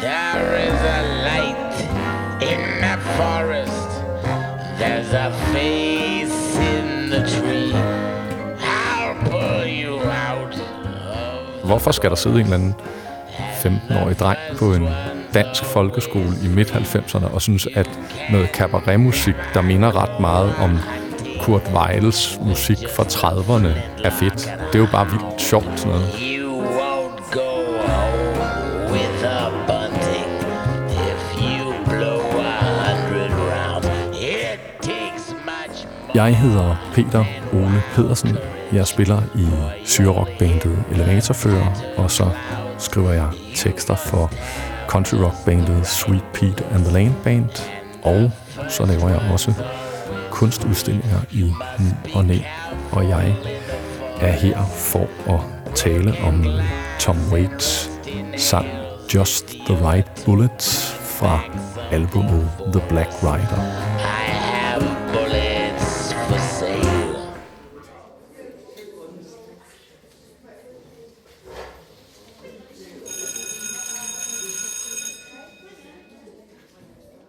There is a light in the forest. There's a face in the tree. I'll pull you out of Hvorfor skal der sidde en eller anden 15-årig dreng på en dansk folkeskole i midt-90'erne og synes, at noget cabaretmusik, der minder ret meget om Kurt Weils musik fra 30'erne, er fedt. Det er jo bare vildt sjovt sådan noget. Jeg hedder Peter Ole Pedersen. Jeg spiller i syrerockbandet Elevatorfører, og så skriver jeg tekster for country rock bandet Sweet Pete and the Land Band, og så laver jeg også kunstudstillinger i ny og næ, og jeg er her for at tale om Tom Waits sang Just the Right Bullet fra albumet The Black Rider.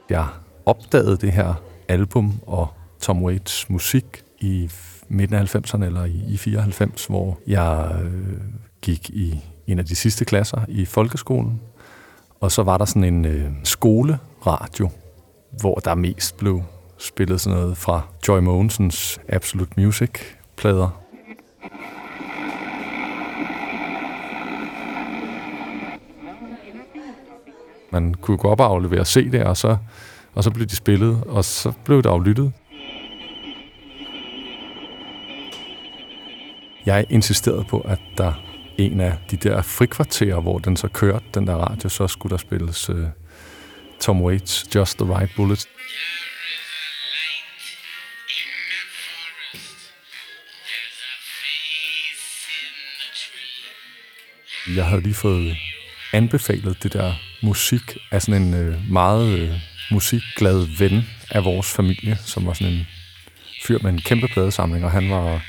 Jeg opdagede det her album og Tom Waits musik i midten af 90'erne eller i, i 94, hvor jeg øh, gik i en af de sidste klasser i folkeskolen. Og så var der sådan en øh, skoleradio, hvor der mest blev spillet sådan noget fra Joy Mogensens Absolute Music-plader. Man kunne gå op og aflevere CD'er, og så, og så blev de spillet, og så blev det aflyttet. Jeg insisterede på, at der en af de der frikvarterer, hvor den så kørte, den der radio, så skulle der spilles uh, Tom Waits' Just the Right Bullet. Jeg havde lige fået anbefalet det der musik af sådan en øh, meget øh, musikglad ven af vores familie, som var sådan en fyr med en kæmpe pladesamling, og han var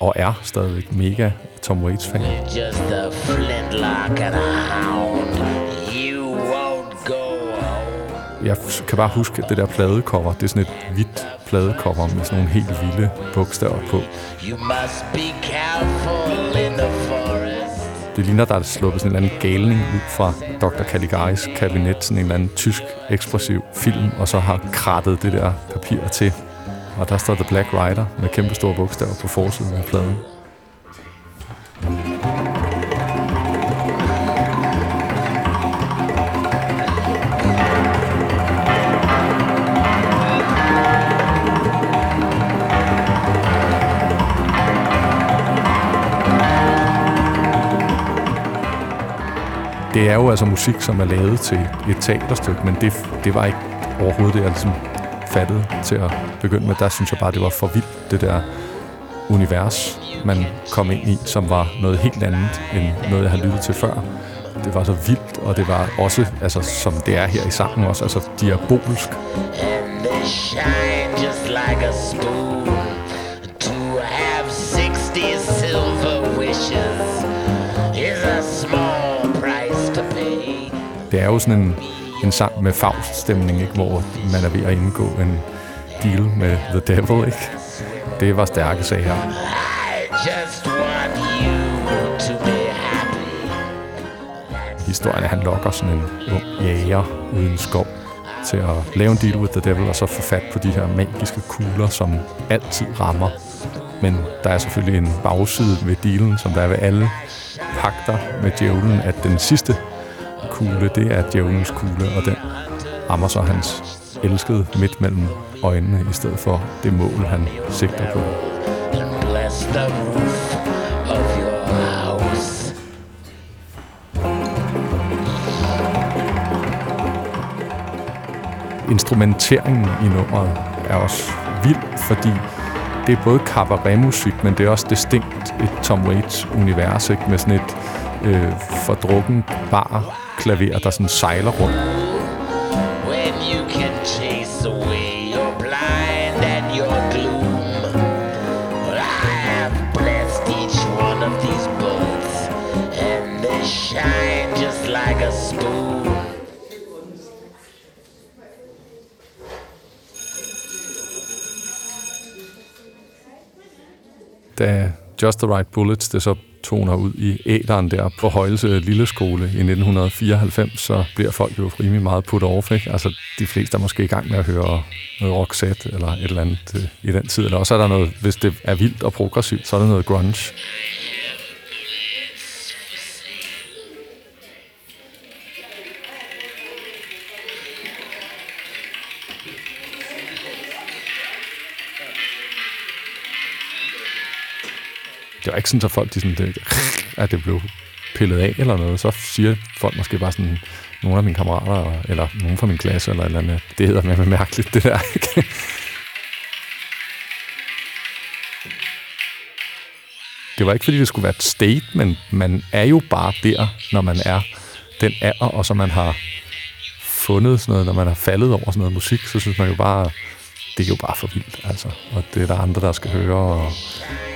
og er stadigvæk mega Tom Waits-fan. Just a flintlock and a hound. Jeg kan bare huske det der pladecover. Det er sådan et hvidt pladecover med sådan nogle helt vilde bogstaver på. You must be careful in the. Det ligner, der er sluppet sådan en eller anden galning ud fra Dr. Caligaris kabinet, sådan en eller anden tysk ekspressiv film, og så har krattet det der papir til. Og der står The Black Rider med kæmpe store bogstaver på forsiden af pladen. Det er jo altså musik, som er lavet til et teaterstykke, men det, det var ikke overhovedet det, jeg ligesom fattede til at begynde med. Der synes jeg bare, det var for vildt, det der univers, man kom ind i, som var noget helt andet, end noget, jeg havde lyttet til før. Det var så vildt, og det var også, altså, som det er her i sangen også, altså diabolsk. And they shine just like a spoon. Det er jo sådan en, en sang med Faust-stemning, ikke? hvor man er ved at indgå en deal med The Devil. Ikke? Det var stærke sag her. just want you to be happy. Historien er, at han lokker sådan en ung jæger uden skov til at lave en deal with the devil, og så få fat på de her magiske kugler, som altid rammer. Men der er selvfølgelig en bagside ved dealen, som der er ved alle pakter med djævlen, at den sidste kugle, det er djævelens kugle, og den rammer så hans elskede midt mellem øjnene, i stedet for det mål, han sigter på. Instrumenteringen i nummeret er også vild, fordi det er både cabaretmusik, men det er også distinkt et Tom Waits-univers, ikke? med sådan et øh, fordrukken bar klaver, der sådan sejler rundt. When you can chase away your blind and your gloom well, I have blessed each one of these boats And they shine just like a spoon Da Just the Right Bullets, det så toner ud i æderen der på Højelse Lille Skole i 1994, så bliver folk jo rimelig meget put off, ikke? Altså, de fleste er måske i gang med at høre noget rockset eller et eller andet øh, i den tid. Eller også er der noget, hvis det er vildt og progressivt, så er der noget grunge. Det var ikke sådan, at folk de sådan, det, at det blev pillet af eller noget. Så siger folk måske bare sådan, nogle af mine kammerater, eller nogen fra min klasse, eller eller andet. Det hedder med mærkeligt, det der. Ikke? det var ikke, fordi det skulle være et statement. Man er jo bare der, når man er den alder, og så man har fundet sådan noget, når man har faldet over sådan noget musik, så synes man jo bare, det er jo bare for vildt, altså. Og det er der andre, der skal høre, og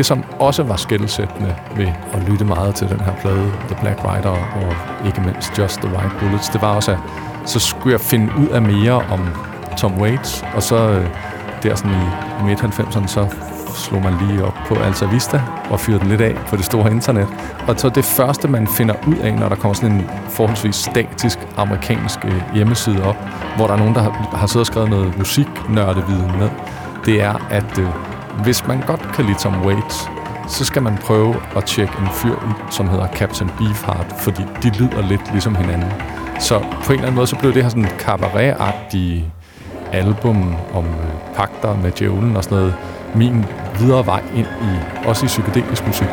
Det, som også var skældsættende ved at lytte meget til den her plade, The Black Rider og ikke mindst Just the Right Bullets, det var også, at så skulle jeg finde ud af mere om Tom Waits, og så øh, der sådan i midt-90'erne, så slog man lige op på Alta Vista og fyrede den lidt af på det store internet. Og så det første, man finder ud af, når der kommer sådan en forholdsvis statisk amerikansk øh, hjemmeside op, hvor der er nogen, der har, har siddet og skrevet noget musiknørdeviden med, det er, at øh, hvis man godt kan lide Tom Waits, så skal man prøve at tjekke en fyr ud, som hedder Captain Beefheart, fordi de lyder lidt ligesom hinanden. Så på en eller anden måde, så blev det her sådan cabaret album om øh, pakter med djævlen og sådan noget, min videre vej ind i, også i psykedelisk musik.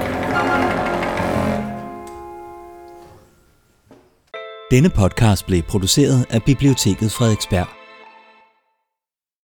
Denne podcast blev produceret af Biblioteket Frederiksberg.